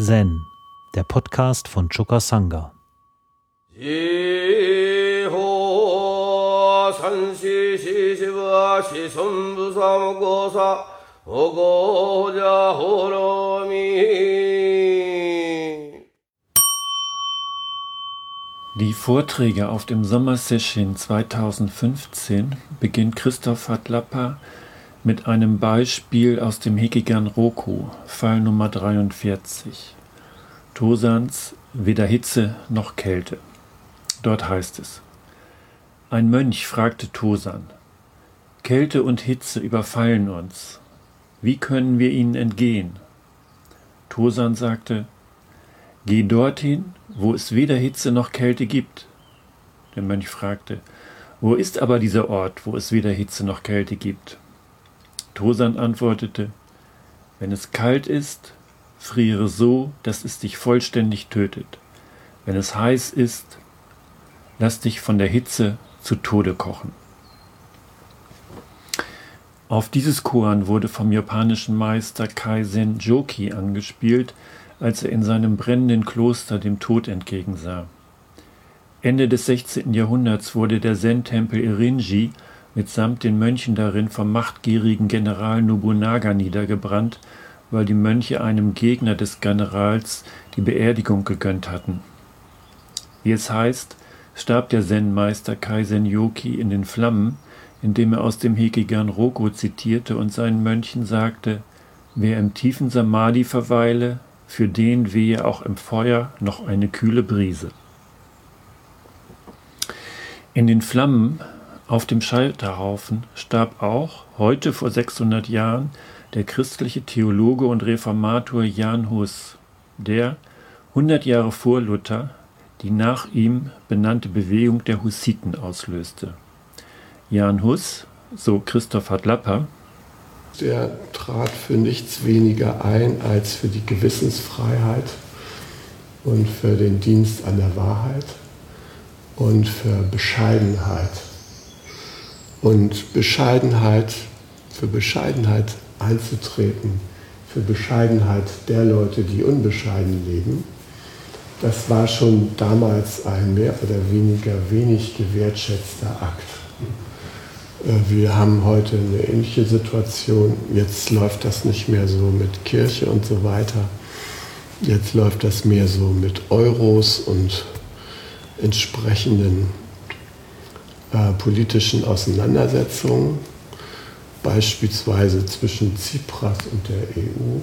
Zen, der Podcast von Choka Sangha. Die Vorträge auf dem Sommersession 2015 beginnt Christoph Hartlapper mit einem Beispiel aus dem Hekigan Roku, Fall Nummer 43. Tosans weder Hitze noch Kälte. Dort heißt es: Ein Mönch fragte Tosan: Kälte und Hitze überfallen uns. Wie können wir ihnen entgehen? Tosan sagte: Geh dorthin, wo es weder Hitze noch Kälte gibt. Der Mönch fragte: Wo ist aber dieser Ort, wo es weder Hitze noch Kälte gibt? Tosan antwortete, wenn es kalt ist, friere so, dass es dich vollständig tötet. Wenn es heiß ist, lass dich von der Hitze zu Tode kochen. Auf dieses Koan wurde vom japanischen Meister Kaizen Joki angespielt, als er in seinem brennenden Kloster dem Tod entgegensah. Ende des 16. Jahrhunderts wurde der Zen-Tempel Irinji mitsamt den Mönchen darin vom machtgierigen General Nobunaga niedergebrannt, weil die Mönche einem Gegner des Generals die Beerdigung gegönnt hatten. Wie es heißt, starb der Zen-Meister Kaizen Yoki in den Flammen, indem er aus dem Hekigan Roko zitierte und seinen Mönchen sagte, wer im tiefen Samadhi verweile, für den wehe auch im Feuer noch eine kühle Brise. In den Flammen auf dem Scheiterhaufen starb auch, heute vor 600 Jahren, der christliche Theologe und Reformator Jan Hus, der 100 Jahre vor Luther die nach ihm benannte Bewegung der Hussiten auslöste. Jan Hus, so Christoph Hartlapper, der trat für nichts weniger ein als für die Gewissensfreiheit und für den Dienst an der Wahrheit und für Bescheidenheit und Bescheidenheit, für Bescheidenheit einzutreten, für Bescheidenheit der Leute, die unbescheiden leben, das war schon damals ein mehr oder weniger wenig gewertschätzter Akt. Äh, wir haben heute eine ähnliche Situation. Jetzt läuft das nicht mehr so mit Kirche und so weiter. Jetzt läuft das mehr so mit Euros und entsprechenden äh, politischen Auseinandersetzungen, beispielsweise zwischen Tsipras und der EU.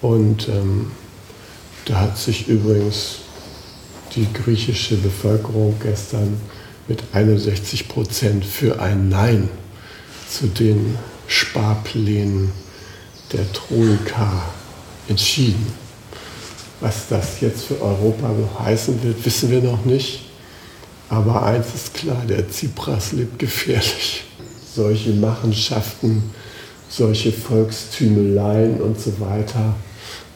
Und ähm, da hat sich übrigens die griechische Bevölkerung gestern mit 61 Prozent für ein Nein zu den Sparplänen der Troika entschieden. Was das jetzt für Europa heißen wird, wissen wir noch nicht. Aber eins ist klar, der Tsipras lebt gefährlich. Solche Machenschaften, solche Volkstümeleien und so weiter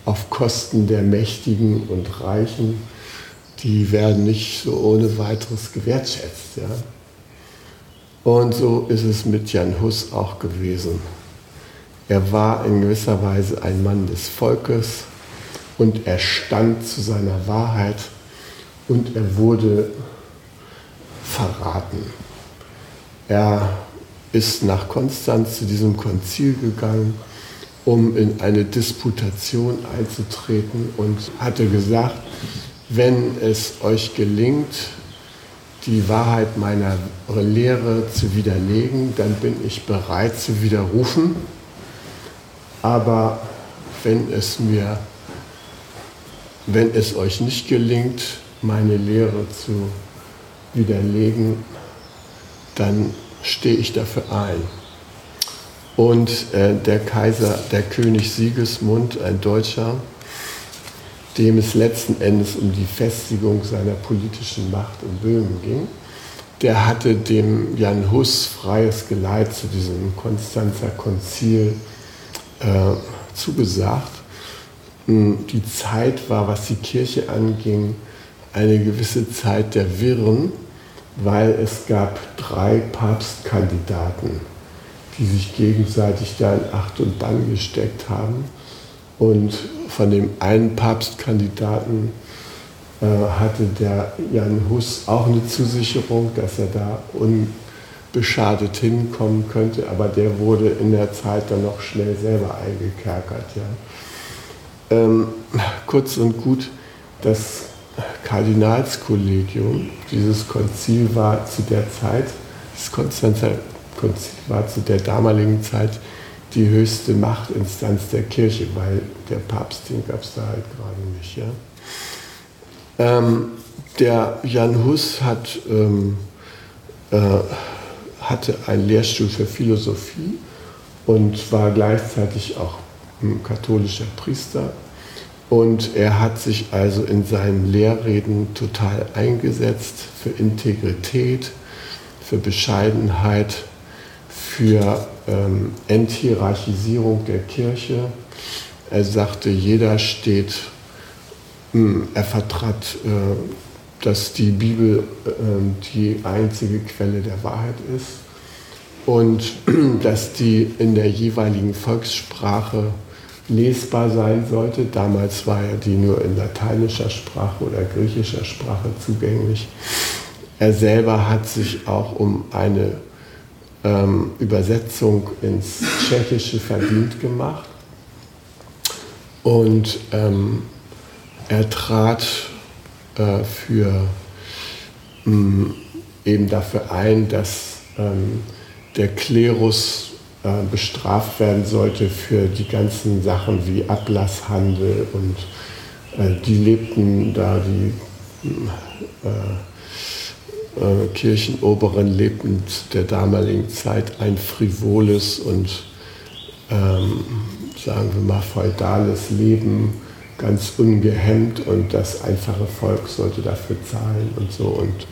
auf Kosten der Mächtigen und Reichen, die werden nicht so ohne weiteres gewertschätzt. Ja? Und so ist es mit Jan Hus auch gewesen. Er war in gewisser Weise ein Mann des Volkes und er stand zu seiner Wahrheit und er wurde verraten. Er ist nach Konstanz zu diesem Konzil gegangen, um in eine Disputation einzutreten und hatte gesagt, wenn es euch gelingt, die Wahrheit meiner Lehre zu widerlegen, dann bin ich bereit zu widerrufen. Aber wenn es mir, wenn es euch nicht gelingt, meine Lehre zu widerlegen, dann stehe ich dafür ein. Und äh, der Kaiser, der König Sigismund, ein Deutscher, dem es letzten Endes um die Festigung seiner politischen Macht in Böhmen ging, der hatte dem Jan Hus freies Geleit zu diesem Konstanzer Konzil äh, zugesagt. Hm, die Zeit war, was die Kirche anging, eine gewisse Zeit der Wirren, weil es gab drei Papstkandidaten, die sich gegenseitig da in Acht und Bann gesteckt haben. Und von dem einen Papstkandidaten äh, hatte der Jan Hus auch eine Zusicherung, dass er da unbeschadet hinkommen könnte, aber der wurde in der Zeit dann noch schnell selber eingekerkert. Ja. Ähm, kurz und gut, das Kardinalskollegium, dieses Konzil war zu der Zeit, das Konstanzer Konzil war zu der damaligen Zeit die höchste Machtinstanz der Kirche, weil der Papst, den gab es da halt gerade nicht. Ja. Ähm, der Jan Hus hat, ähm, äh, hatte einen Lehrstuhl für Philosophie und war gleichzeitig auch ein katholischer Priester. Und er hat sich also in seinen Lehrreden total eingesetzt für Integrität, für Bescheidenheit, für ähm, Enthierarchisierung der Kirche. Er sagte, jeder steht, mh, hm, er vertrat, äh, dass die Bibel äh, die einzige Quelle der Wahrheit ist und dass die in der jeweiligen Volkssprache lesbar sein sollte. Damals war ja die nur in lateinischer Sprache oder griechischer Sprache zugänglich. Er selber hat sich auch um eine ähm, Übersetzung ins Tschechische verdient gemacht. Und ähm, er trat äh, für mh, mm, eben dafür ein, dass ähm, der Klerus bestraft werden sollte für die ganzen Sachen wie Ablasshandel und äh, die lebten da, die äh, äh, Kirchenoberen lebten der damaligen Zeit ein frivoles und, ähm, sagen wir mal, feudales Leben, ganz ungehemmt und das einfache Volk sollte dafür zahlen und so. Und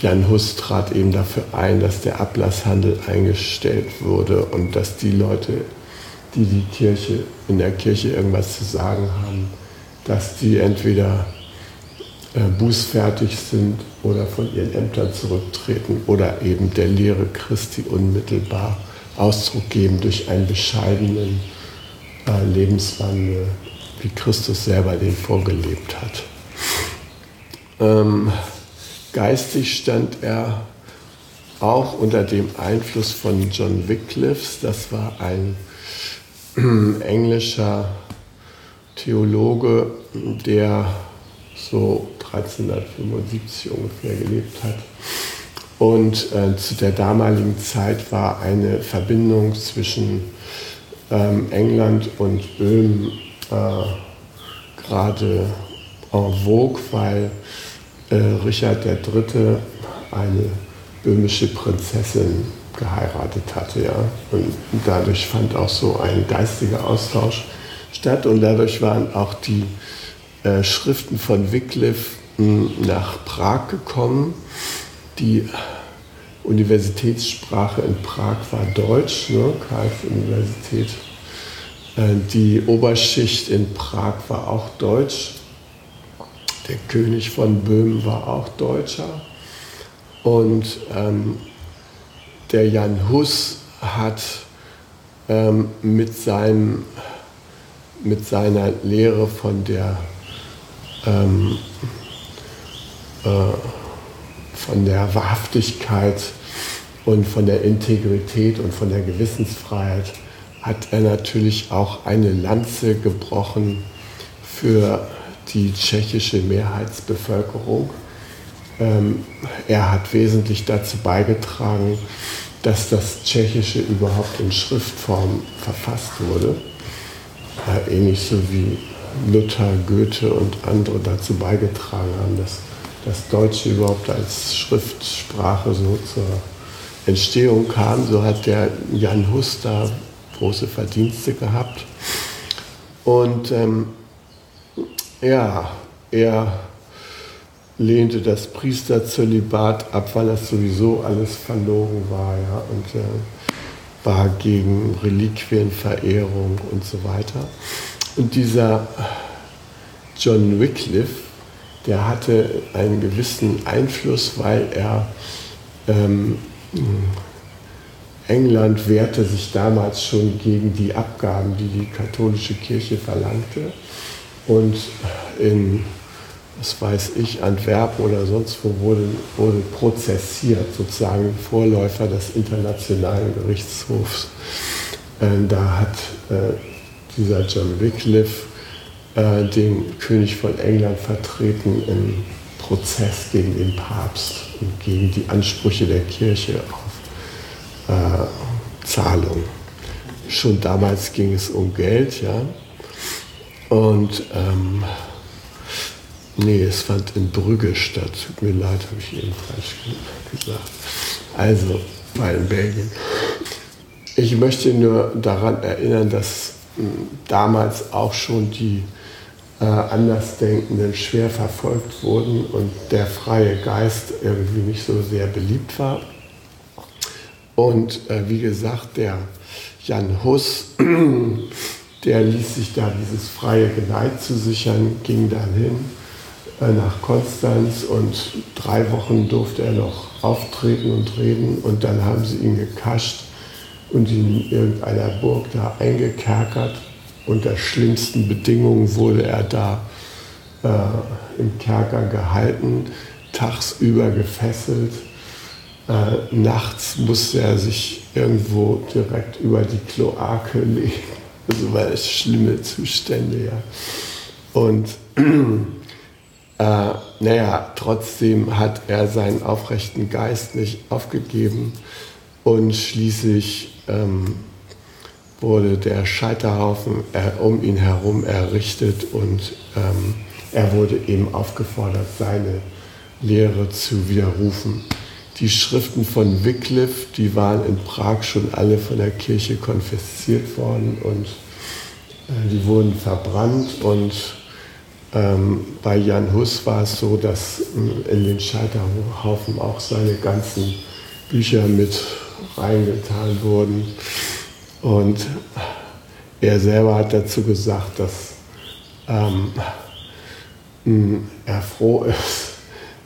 Jan Hus trat eben dafür ein, dass der Ablasshandel eingestellt wurde und dass die Leute, die die Kirche in der Kirche irgendwas zu sagen haben, dass die entweder äh, bußfertig sind oder von ihren Ämtern zurücktreten oder eben der Lehre Christi unmittelbar Ausdruck geben durch einen bescheidenen äh, Lebenswandel, wie Christus selber den vorgelebt hat. Ähm, geistig stand er auch unter dem Einfluss von John Wycliffe, das war ein englischer Theologe, der so 1375 ungefähr gelebt hat. Und äh, zu der damaligen Zeit war eine Verbindung zwischen ähm, England und Böhmen äh, gerade en vogue, weil äh, Richard III. eine böhmische Prinzessin geheiratet hatte. Ja? Und dadurch fand auch so ein geistiger Austausch statt und dadurch waren auch die äh, Schriften von Wycliffe hm, nach Prag gekommen. Die Universitätssprache in Prag war Deutsch, ne? Karls-Universität. Äh, die Oberschicht in Prag war auch Deutsch. Der König von Böhmen war auch Deutscher. Und ähm, der Jan Hus hat ähm, mit, seinem, mit seiner Lehre von der ähm, äh, von der Wahrhaftigkeit und von der Integrität und von der Gewissensfreiheit hat er natürlich auch eine Lanze gebrochen für die tschechische Mehrheitsbevölkerung. Ähm, er hat wesentlich dazu beigetragen, dass das Tschechische überhaupt in Schriftform verfasst wurde. Äh, ähnlich so wie Luther, Goethe und andere dazu beigetragen haben, dass das Deutsche überhaupt als Schriftsprache so zur Entstehung kam. So hat der Jan Hus da große Verdienste gehabt. Und ähm, ja, er lehnte das Priesterzölibat ab, weil das sowieso alles verloren war. Ja, und äh, war gegen Reliquienverehrung und so weiter. Und dieser John Wycliffe, der hatte einen gewissen Einfluss, weil er, ähm, England wehrte sich damals schon gegen die Abgaben, die die katholische Kirche verlangte. Und in, was weiß ich, Antwerpen oder sonst wo wurde, wurde prozessiert, sozusagen Vorläufer des Internationalen Gerichtshofs. Äh, da hat äh, dieser John Wycliffe äh, den König von England vertreten im Prozess gegen den Papst und gegen die Ansprüche der Kirche auf äh, Zahlung. Schon damals ging es um Geld, ja. Und ähm, nee, es fand in Brügge statt. Tut mir leid, habe ich eben falsch gesagt. Also, bei in Belgien. Ich möchte nur daran erinnern, dass hm, damals auch schon die äh, Andersdenkenden schwer verfolgt wurden und der freie Geist irgendwie nicht so sehr beliebt war. Und äh, wie gesagt, der Jan Hus, der ließ sich da dieses freie Geleit zu sichern, ging dann hin äh, nach Konstanz und drei Wochen durfte er noch auftreten und reden und dann haben sie ihn gekascht und ihn in irgendeiner Burg da eingekerkert unter schlimmsten Bedingungen wurde er da äh, im Kerker gehalten, tagsüber gefesselt. Äh, nachts musste er sich irgendwo direkt über die Kloake legen. Also war es schlimme Zustände, ja. Und äh, naja, trotzdem hat er seinen aufrechten Geist nicht aufgegeben und schließlich ähm, wurde der Scheiterhaufen um ihn herum errichtet und ähm, er wurde eben aufgefordert, seine Lehre zu widerrufen. Die Schriften von Wycliffe, die waren in Prag schon alle von der Kirche konfisziert worden und äh, die wurden verbrannt und ähm, bei Jan Hus war es so, dass äh, in den Scheiterhaufen auch seine ganzen Bücher mit reingetan wurden. Und er selber hat dazu gesagt, dass ähm, er froh ist,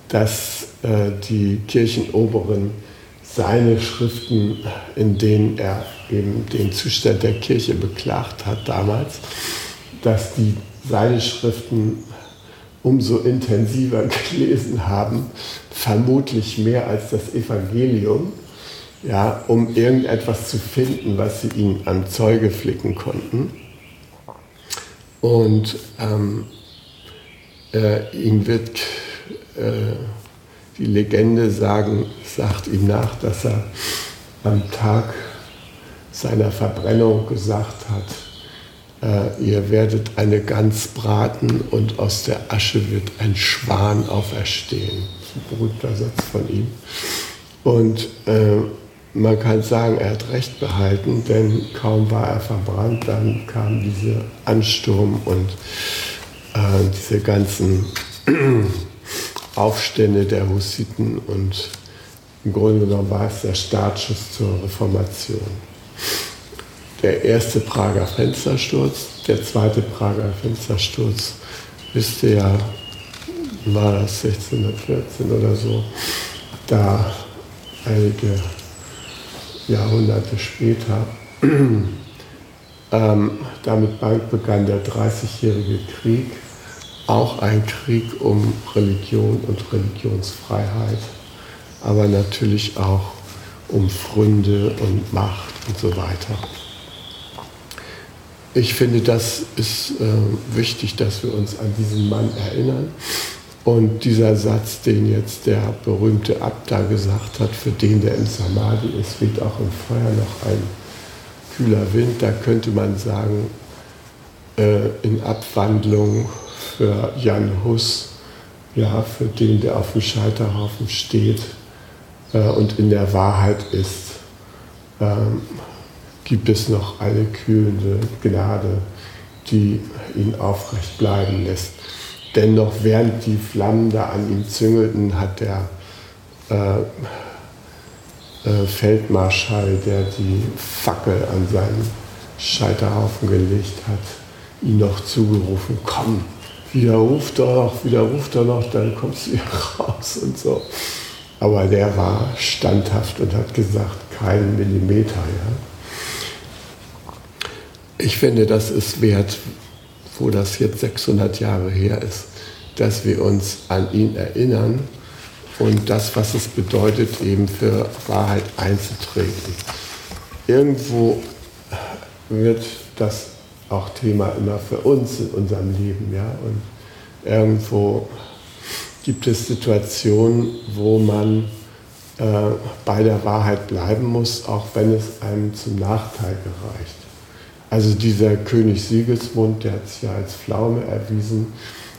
dass die Kirchenoberen seine Schriften, in denen er eben den Zustand der Kirche beklagt hat damals, dass die seine Schriften umso intensiver gelesen haben, vermutlich mehr als das Evangelium ja, um irgendetwas zu finden, was sie ihn an Zeuge flicken konnten. Und ähm, äh, ihm wird äh, die Legende sagen, sagt ihm nach, dass er am Tag seiner Verbrennung gesagt hat, äh, ihr werdet eine Gans braten und aus der Asche wird ein Schwan auferstehen. Ein berühmter Satz von ihm. Und äh, man kann sagen, er hat recht behalten, denn kaum war er verbrannt, dann kam dieser Ansturm und äh, diese ganzen Aufstände der Hussiten und im Grunde genommen war es der Startschuss zur Reformation. Der erste Prager Fenstersturz, der zweite Prager Fenstersturz, wisst ihr ja, war das 1614 oder so, da einige Jahrhunderte später. ähm, damit begann der Dreißigjährige Krieg, auch ein Krieg um Religion und Religionsfreiheit, aber natürlich auch um Fründe und Macht und so weiter. Ich finde, das ist äh, wichtig, dass wir uns an diesen Mann erinnern und dieser Satz, den jetzt der berühmte Abda gesagt hat, für den, der im Samadhi ist, weht auch im Feuer noch ein kühler Wind. Da könnte man sagen, äh, in Abwandlung für Jan Hus, ja, für den, der auf dem Scheiterhaufen steht äh, und in der Wahrheit ist, äh, gibt es noch eine kühlende Gnade, die ihn aufrecht bleiben lässt. Dennoch, während die Flammen da an ihm züngelten, hat der äh, äh, Feldmarschall, der die Fackel an seinen Scheiterhaufen gelegt hat, ihn noch zugerufen, komm, widerruf doch noch, widerruf doch noch, dann kommst du hier raus und so. Aber der war standhaft und hat gesagt, keinen Millimeter. Ja. Ich finde, das ist wert, wo das jetzt 600 Jahre her ist, dass wir uns an ihn erinnern und das, was es bedeutet, eben für Wahrheit einzutreten. Irgendwo wird das auch Thema immer für uns in unserem Leben. Ja? Und irgendwo gibt es Situationen, wo man äh, bei der Wahrheit bleiben muss, auch wenn es einem zum Nachteil gereicht. Also dieser König Sigismund, der hat sich ja als Pflaume erwiesen,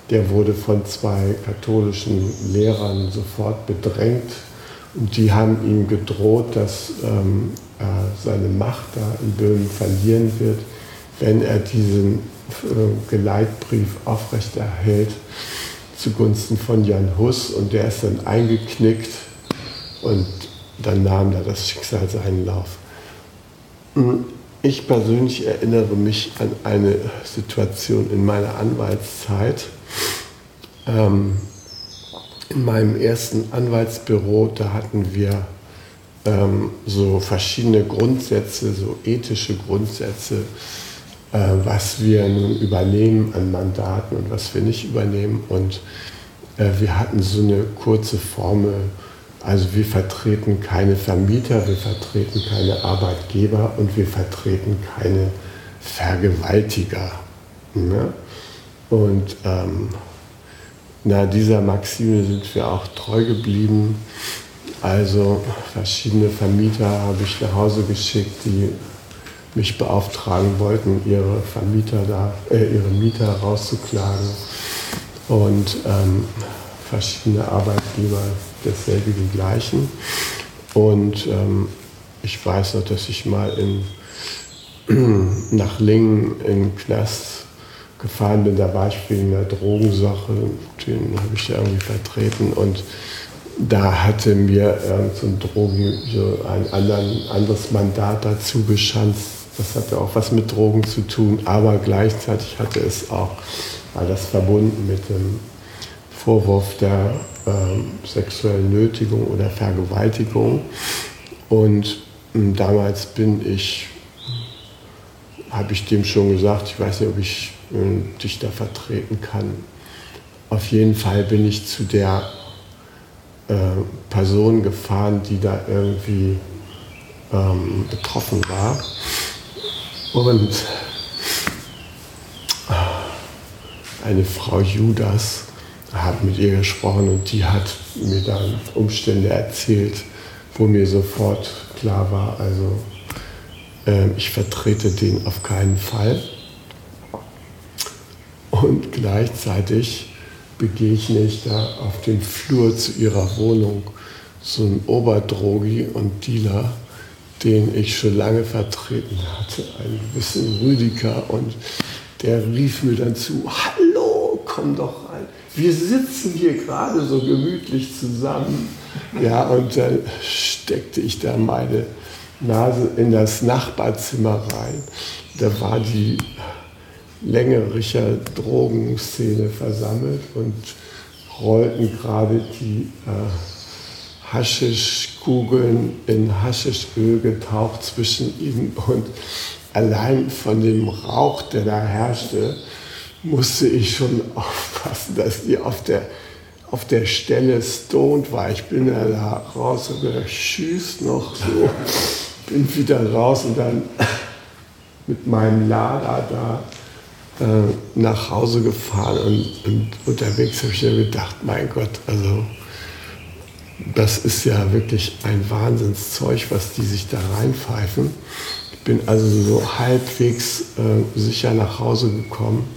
der wurde von zwei katholischen Lehrern sofort bedrängt und die haben ihm gedroht, dass ähm, er seine Macht da in Böhmen verlieren wird, wenn er diesen äh, Geleitbrief aufrechterhält zugunsten von Jan Hus und der ist dann eingeknickt und dann nahm da das Schicksal seinen Lauf. Hm, ich persönlich erinnere mich an eine Situation in meiner Anwaltszeit. Ähm, in meinem ersten Anwaltsbüro, da hatten wir ähm, so verschiedene Grundsätze, so ethische Grundsätze, was wir nun übernehmen an Mandaten und was wir nicht übernehmen. Und äh, wir hatten so eine kurze Formel, also wir vertreten keine Vermieter, wir vertreten keine Arbeitgeber und wir vertreten keine Vergewaltiger. Ne? Und ähm, na, dieser Maxime sind wir auch treu geblieben. Also verschiedene Vermieter habe ich nach Hause geschickt, die mich beauftragen wollten, ihre Vermieter da, äh, ihre Mieter rauszuklagen. Und ähm, verschiedene Arbeitgeber desselbigen gleichen. Und ähm, ich weiß noch, dass ich mal in, nach Lingen in Knast gefahren bin. Da war ich wegen einer Drogensache, den habe ich ja irgendwie vertreten. Und da hatte mir irgend so ein Drogen, so ein anderen, anderes Mandat dazu geschanzt. Das hatte auch was mit Drogen zu tun, aber gleichzeitig hatte es auch, war das verbunden mit dem Vorwurf der äh, sexuellen Nötigung oder Vergewaltigung. Und äh, damals bin ich, habe ich dem schon gesagt, ich weiß nicht, ob ich äh, dich da vertreten kann. Auf jeden Fall bin ich zu der äh, Person gefahren, die da irgendwie ähm, betroffen war. Und eine Frau Judas habe mit ihr gesprochen und die hat mir dann Umstände erzählt, wo mir sofort klar war, also äh, ich vertrete den auf keinen Fall. Und gleichzeitig begegne ich da auf dem Flur zu ihrer Wohnung so einen Oberdrogi und Dealer, den ich schon lange vertreten hatte, einen gewissen Rüdiger. Und der rief mir dann zu, hallo, komm doch rein wir sitzen hier gerade so gemütlich zusammen. Ja, und dann steckte ich da meine Nase in das Nachbarzimmer rein. Da war die Längericher Drogenszene versammelt und rollten gerade die äh, Haschischkugeln in Haschischöl getaucht zwischen ihnen und allein von dem Rauch, der da herrschte, musste ich schon aufpassen, dass die auf der, auf der Stelle stoned war. Ich bin ja da raus und gedacht, tschüss noch so. Bin wieder raus und dann mit meinem Lader da äh, nach Hause gefahren und, und unterwegs habe ich mir gedacht, mein Gott, also das ist ja wirklich ein Wahnsinnszeug, was die sich da reinpfeifen. Ich bin also so halbwegs äh, sicher nach Hause gekommen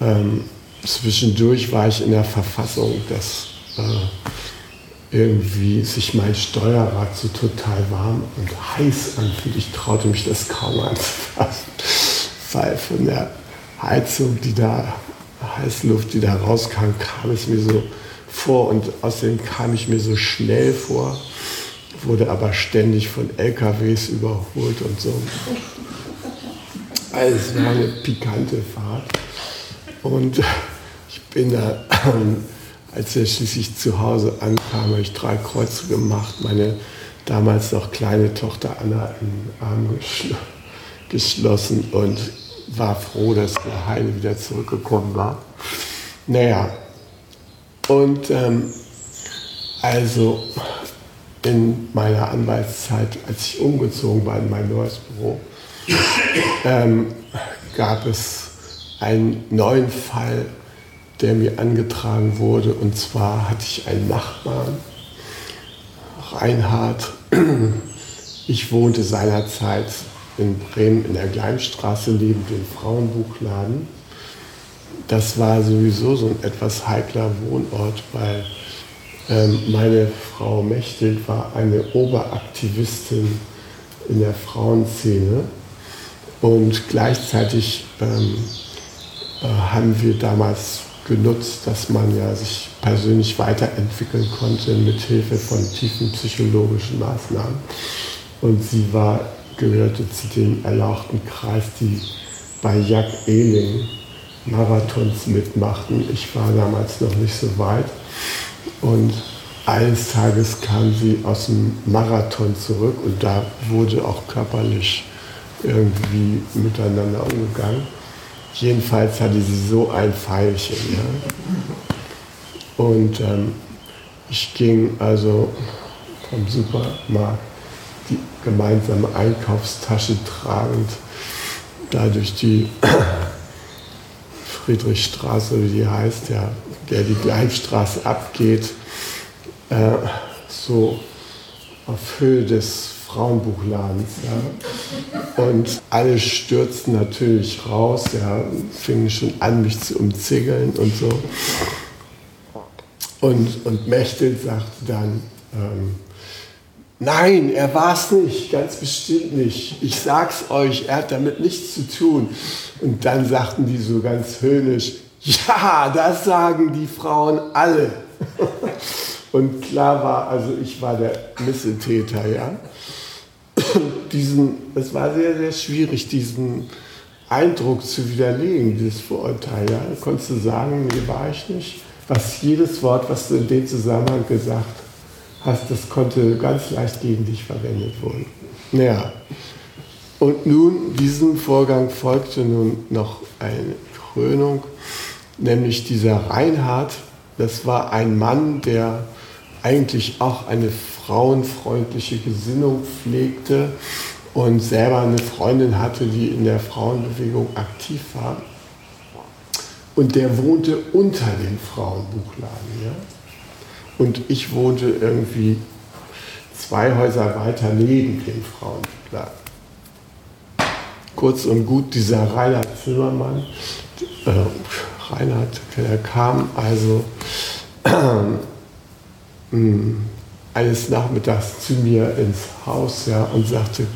ähm, zwischendurch war ich in der Verfassung, dass äh, irgendwie sich mein Steuerrad so total warm und heiß anfühlt. Ich traute mich das kaum anzufassen, weil von der Heizung, die da, Heißluft, die da rauskam, kam es mir so vor und außerdem kam ich mir so schnell vor, wurde aber ständig von LKWs überholt und so. Also es war eine pikante Fahrt. Und ich bin da, als er schließlich zu Hause ankam, habe ich drei Kreuze gemacht. Meine damals noch kleine Tochter Anna in den Arm geschl geschlossen und war froh, dass der Heile wieder zurückgekommen war. Naja, und ähm, also in meiner Anwaltszeit, als ich umgezogen war in mein neues Büro, ähm, gab es einen neuen Fall, der mir angetragen wurde. Und zwar hatte ich einen Nachbarn, Reinhard. Ich wohnte seinerzeit in Bremen in der Gleimstraße neben dem Frauenbuchladen. Das war sowieso so ein etwas heikler Wohnort, weil ähm, meine Frau Mechthild war eine Oberaktivistin in der Frauenszene und gleichzeitig ähm, äh, haben wir damals genutzt, dass man ja sich persönlich weiterentwickeln konnte mit Hilfe von tiefen psychologischen Maßnahmen. Und sie war, gehörte zu dem erlauchten Kreis, die bei Jack Ehling Marathons mitmachten. Ich war damals noch nicht so weit. Und eines Tages kam sie aus dem Marathon zurück und da wurde auch körperlich irgendwie miteinander umgegangen. Jedenfalls hatte sie so ein Pfeilchen. Ja. Und ähm, ich ging also vom Supermarkt die gemeinsame Einkaufstasche tragend da durch die Friedrichstraße, wie die heißt, ja, der die Gleimstraße abgeht, äh, so auf Höhe des Frauenbuchladens. Ja. Und alle stürzten natürlich raus, ja, fingen schon an, mich zu umzingeln und so. Und, und Mechtel sagte dann, ähm, Nein, er war es nicht, ganz bestimmt nicht. Ich sag's euch, er hat damit nichts zu tun. Und dann sagten die so ganz höhnisch, ja, das sagen die Frauen alle. Und klar war, also ich war der Missetäter, ja. Diesen, es war sehr, sehr schwierig, diesen Eindruck zu widerlegen, dieses Vorurteil. Ja. Konntest du sagen, nee, war ich nicht. Was jedes Wort, was du in dem Zusammenhang gesagt hast, das konnte ganz leicht gegen dich verwendet werden. Naja. Und nun, diesem Vorgang folgte nun noch eine Krönung, nämlich dieser Reinhard, das war ein Mann, der eigentlich auch eine frauenfreundliche Gesinnung pflegte und selber eine Freundin hatte, die in der Frauenbewegung aktiv war. Und der wohnte unter dem Frauenbuchladen. Ja? Und ich wohnte irgendwie zwei Häuser weiter neben dem Frauenbuchladen. Kurz und gut, dieser Reinhard Zimmermann, äh, Reinhard, der kam also eines Nachmittags zu mir ins Haus ja, und sagte,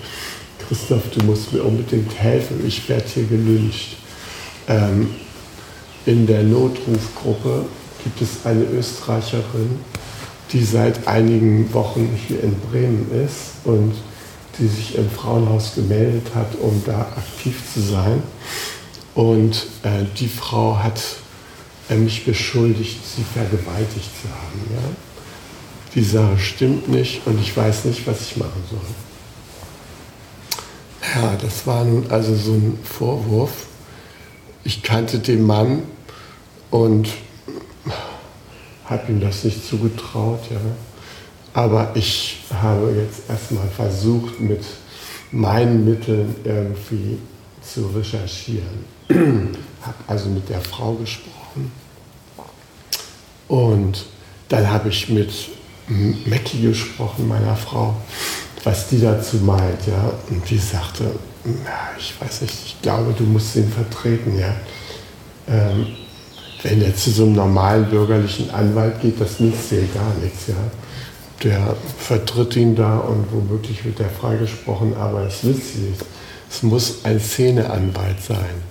Christoph, du musst mir unbedingt helfen, ich werde hier gelünscht. Ähm, in der Notrufgruppe gibt es eine Österreicherin, die seit einigen Wochen hier in Bremen ist und die sich im Frauenhaus gemeldet hat, um da aktiv zu sein. Und äh, die Frau hat äh, mich beschuldigt, sie vergewaltigt zu haben. Ja? Die Sache stimmt nicht und ich weiß nicht, was ich machen soll. Ja, das war nun also so ein Vorwurf. Ich kannte den Mann und habe ihm das nicht zugetraut. Ja. Aber ich habe jetzt erstmal versucht, mit meinen Mitteln irgendwie zu recherchieren. habe also mit der Frau gesprochen. Und dann habe ich mit Mackie gesprochen, meiner Frau, was die dazu meint. Ja. Und die sagte, ja, ich weiß nicht, ich glaube, du musst ihn vertreten. Ja. Ähm, wenn er zu so einem normalen bürgerlichen Anwalt geht, das nützt dir gar nichts. Ja. Der vertritt ihn da und womöglich wird er freigesprochen, aber es nützt nichts. Es muss ein Szeneanwalt sein.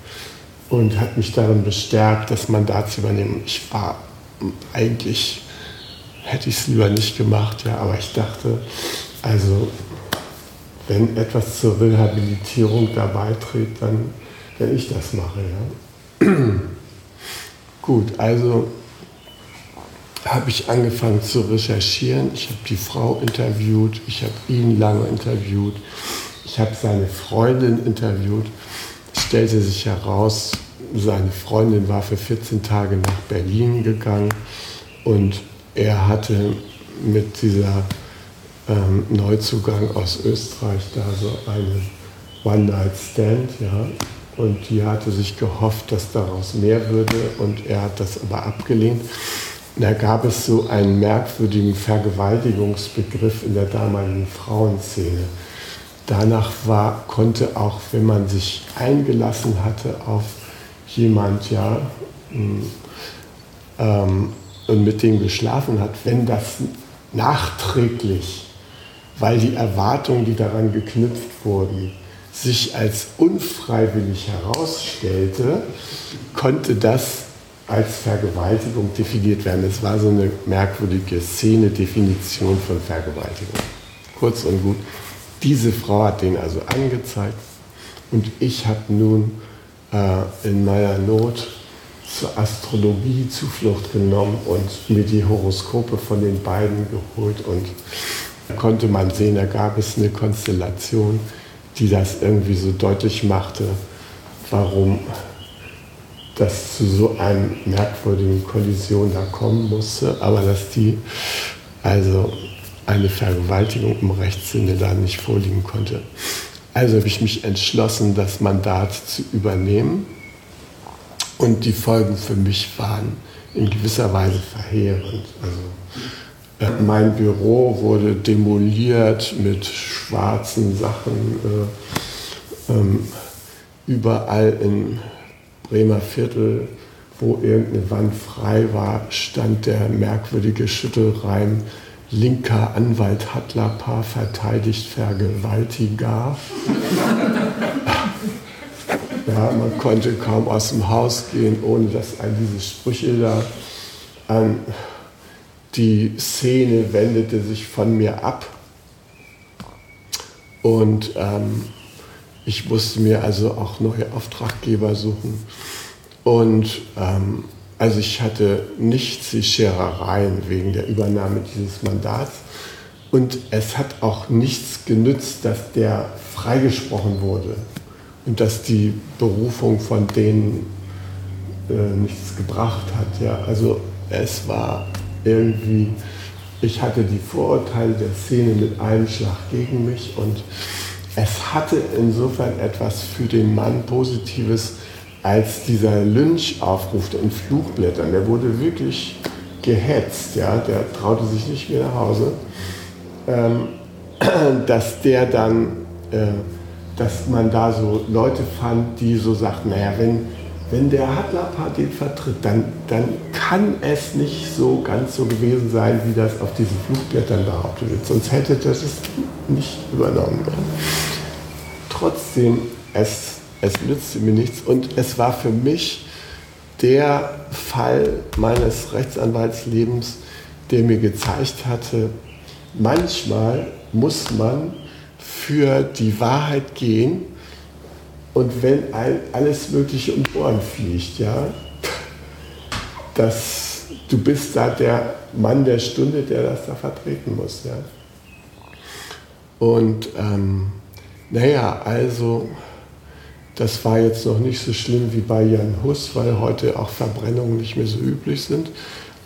Und hat mich darin bestärkt, das Mandat zu übernehmen. Ich war eigentlich, hätte ich es lieber nicht gemacht, ja, aber ich dachte, also wenn etwas zur Rehabilitierung dabei trägt, dann wenn ich das mache. Ja. Gut, also habe ich angefangen zu recherchieren. Ich habe die Frau interviewt, ich habe ihn lange interviewt, ich habe seine Freundin interviewt. Es stellte sich heraus, seine Freundin war für 14 Tage nach Berlin gegangen und er hatte mit dieser ähm, Neuzugang aus Österreich da so eine One-Night-Stand, ja. Und die hatte sich gehofft, dass daraus mehr würde und er hat das aber abgelehnt. Da gab es so einen merkwürdigen Vergewaltigungsbegriff in der damaligen Frauenszene. Danach war, konnte auch, wenn man sich eingelassen hatte auf jemand, ja, ähm, und mit dem geschlafen hat, wenn das nachträglich, weil die Erwartungen, die daran geknüpft wurden, sich als unfreiwillig herausstellte, konnte das als Vergewaltigung definiert werden. Es war so eine merkwürdige Szene-Definition von Vergewaltigung. Kurz und gut, diese Frau hat den also angezeigt und ich habe nun äh, in meiner Not zur Astrologie Zuflucht genommen und mir die Horoskope von den beiden geholt und da konnte man sehen, da gab es eine Konstellation, die das irgendwie so deutlich machte, warum das zu so einer merkwürdigen Kollision da kommen musste, aber dass die also eine Vergewaltigung im Rechtssinne da nicht vorliegen konnte. Also habe ich mich entschlossen, das Mandat zu übernehmen und die Folgen für mich waren in gewisser Weise verheerend. Also, mein Büro wurde demoliert mit schwarzen Sachen. Äh, ähm, überall in Bremer Viertel, wo irgendeine Wand frei war, stand der merkwürdige Schüttelreim linker Anwalt Hattlerpaar verteidigt Vergewaltiger. ja, man konnte kaum aus dem Haus gehen, ohne dass all diese Sprüche da an die Szene wendete sich von mir ab. Und ähm, ich musste mir also auch neue Auftraggeber suchen. Und ähm, also ich hatte nichts wie Scherereien wegen der Übernahme dieses Mandats. Und es hat auch nichts genützt, dass der freigesprochen wurde und dass die Berufung von denen äh, nichts gebracht hat. Ja. Also es war irgendwie, ich hatte die Vorurteile der Szene mit einem Schlag gegen mich und es hatte insofern etwas für den Mann Positives, als dieser Lynchaufruf in Flugblättern, der wurde wirklich gehetzt, ja, der traute sich nicht mehr nach Hause, ähm, dass der dann, äh, dass man da so Leute fand, die so sagten, naja, wenn, wenn der Hadlapa den vertritt, dann, dann kann es nicht so ganz so gewesen sein, wie das auf diesen Flugblättern behauptet wird, sonst hätte das es nicht übernommen. Trotzdem, es es nützte mir nichts und es war für mich der Fall meines Rechtsanwaltslebens, der mir gezeigt hatte, manchmal muss man für die Wahrheit gehen und wenn alles Mögliche um Ohren fliegt, ja, dass du bist da der Mann der Stunde, der das da vertreten muss, ja. Und ähm, naja, also das war jetzt noch nicht so schlimm wie bei Jan Hus, weil heute auch Verbrennungen nicht mehr so üblich sind.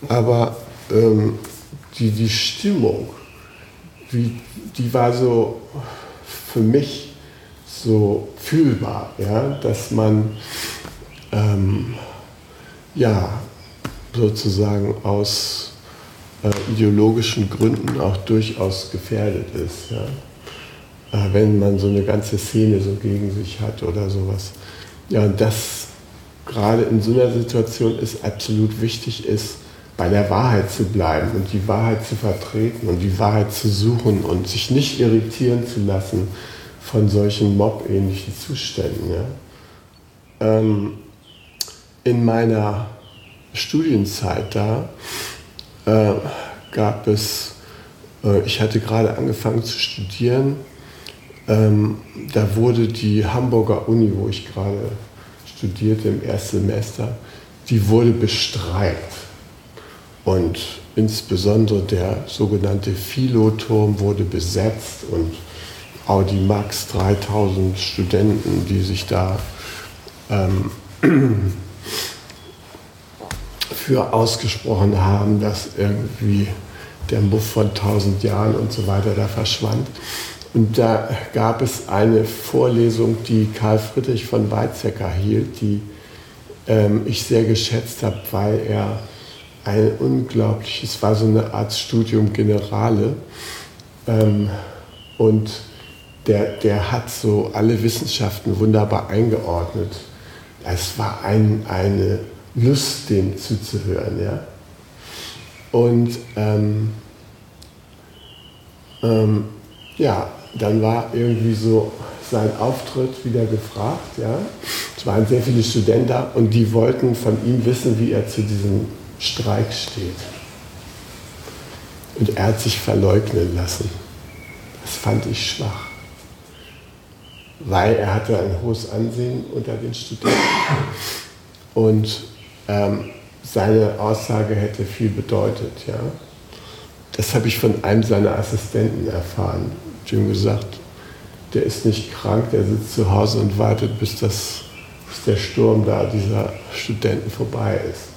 Aber ähm, die, die Stimmung, wie, die war so für mich so fühlbar, ja, dass man ähm, ja, sozusagen aus äh, ideologischen Gründen auch durchaus gefährdet ist. Ja. Äh, wenn man so eine ganze Szene so gegen sich hat oder sowas. Ja, und das gerade in so einer Situation ist absolut wichtig ist, bei der Wahrheit zu bleiben und die Wahrheit zu vertreten und die Wahrheit zu suchen und sich nicht irritieren zu lassen von solchen Mob-ähnlichen Zuständen. Ja. Ähm, in meiner Studienzeit da äh, gab es, äh, ich hatte gerade angefangen zu studieren ähm, da wurde die Hamburger Uni, wo ich gerade studierte im ersten Semester, die wurde bestreikt. Und insbesondere der sogenannte Philoturm wurde besetzt und Audi Max 3000 Studenten, die sich da ähm, für ausgesprochen haben, dass irgendwie der Muff von 1000 Jahren und so weiter da verschwand. Und da gab es eine Vorlesung, die Karl Friedrich von Weizsäcker hielt, die ähm, ich sehr geschätzt habe, weil er ein unglaubliches, war so eine Art Studium Generale. Ähm, und der, der hat so alle Wissenschaften wunderbar eingeordnet. Es war ein, eine Lust, dem zuzuhören. Ja? Und ähm, ähm, ja, dann war irgendwie so sein Auftritt wieder gefragt. Ja? Es waren sehr viele Studenten da und die wollten von ihm wissen, wie er zu diesem Streik steht. Und er hat sich verleugnen lassen. Das fand ich schwach. Weil er hatte ein hohes Ansehen unter den Studenten. Und ähm, seine Aussage hätte viel bedeutet. Ja? Das habe ich von einem seiner Assistenten erfahren. Habe gesagt, der ist nicht krank, der sitzt zu Hause und wartet, bis, das, bis der Sturm da dieser Studenten vorbei ist.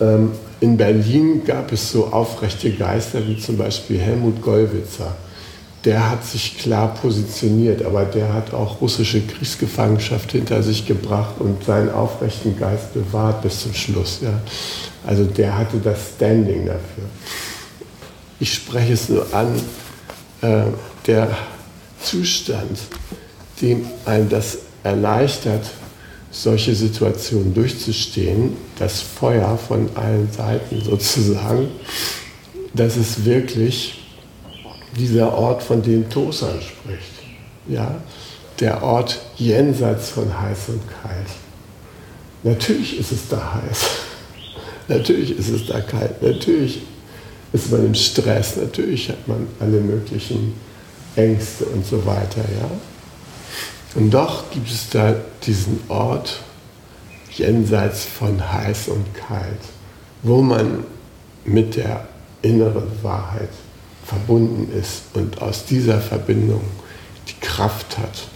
Ähm, in Berlin gab es so aufrechte Geister wie zum Beispiel Helmut Gollwitzer. Der hat sich klar positioniert, aber der hat auch russische Kriegsgefangenschaft hinter sich gebracht und seinen aufrechten Geist bewahrt bis zum Schluss. Ja. Also der hatte das Standing dafür. Ich spreche es nur an, äh, der Zustand, dem einem das erleichtert, solche Situationen durchzustehen, das Feuer von allen Seiten sozusagen, das ist wirklich dieser Ort, von dem Tosan spricht. Ja? Der Ort jenseits von heiß und kalt. Natürlich ist es da heiß. Natürlich ist es da kalt. Natürlich ist man im Stress. Natürlich hat man alle möglichen Ängste und so weiter. Ja? Und doch gibt es da diesen Ort jenseits von heiß und kalt, wo man mit der inneren Wahrheit verbunden ist und aus dieser Verbindung die Kraft hat,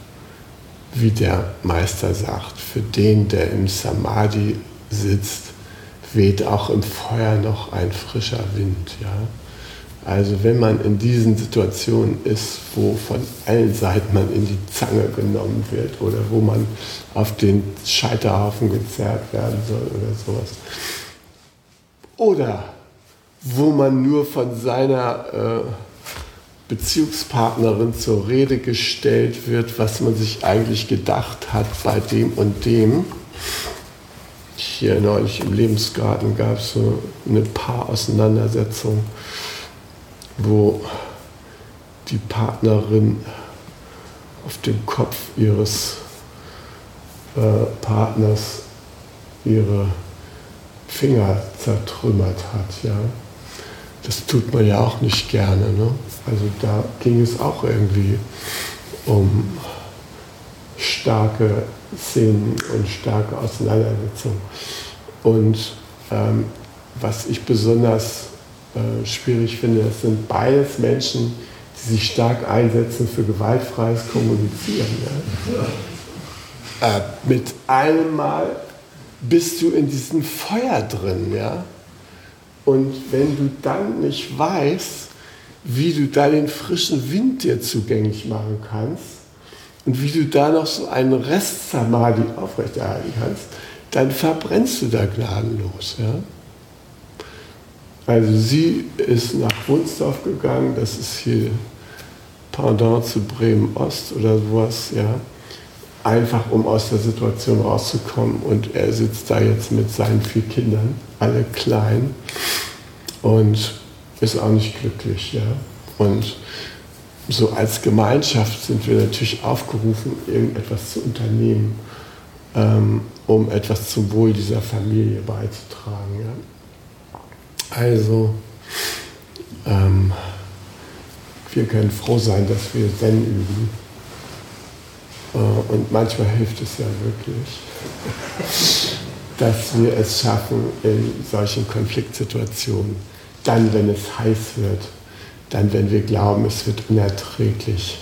wie der Meister sagt, für den, der im Samadhi sitzt, weht auch im Feuer noch ein frischer Wind. Ja? Also wenn man in diesen Situationen ist, wo von allen Seiten man in die Zange genommen wird oder wo man auf den Scheiterhaufen gezerrt werden soll oder sowas. Oder wo man nur von seiner äh, Beziehungspartnerin zur Rede gestellt wird, was man sich eigentlich gedacht hat bei dem und dem. Hier neulich im Lebensgarten gab es so eine Paarauseinandersetzung wo die Partnerin auf dem Kopf ihres äh, Partners ihre Finger zertrümmert hat. Ja? Das tut man ja auch nicht gerne. Ne? Also da ging es auch irgendwie um starke Szenen und starke Auseinandersetzungen. Und ähm, was ich besonders äh, schwierig finde. Das sind beides Menschen, die sich stark einsetzen für gewaltfreies Kommunizieren. Ja? Äh, mit einem Mal bist du in diesem Feuer drin. Ja? Und wenn du dann nicht weißt, wie du da den frischen Wind dir zugänglich machen kannst und wie du da noch so einen Rest Samadhi aufrechterhalten kannst, dann verbrennst du da gnadenlos. Ja? Also sie ist nach Wunsdorf gegangen, das ist hier Pendant zu Bremen-Ost oder sowas, ja. Einfach um aus der Situation rauszukommen. Und er sitzt da jetzt mit seinen vier Kindern, alle klein, und ist auch nicht glücklich, ja. Und so als Gemeinschaft sind wir natürlich aufgerufen, irgendetwas zu unternehmen, ähm, um etwas zum Wohl dieser Familie beizutragen. Ja. Also, ähm, wir können froh sein, dass wir Zen üben. Äh, und manchmal hilft es ja wirklich, dass wir es schaffen, in solchen Konfliktsituationen dann, wenn es heiß wird, dann, wenn wir glauben, es wird unerträglich,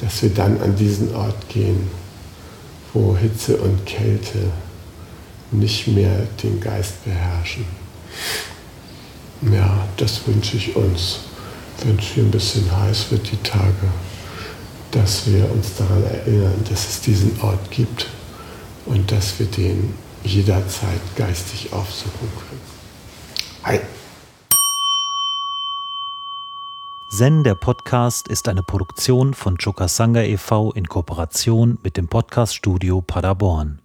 dass wir dann an diesen Ort gehen, wo Hitze und Kälte nicht mehr den Geist beherrschen. Ja, das wünsche ich uns, wenn es hier ein bisschen heiß wird, die Tage, dass wir uns daran erinnern, dass es diesen Ort gibt und dass wir den jederzeit geistig aufsuchen können. Hi. Zen, der Podcast, ist eine Produktion von Chokasanga e.V. in Kooperation mit dem Podcaststudio Paderborn.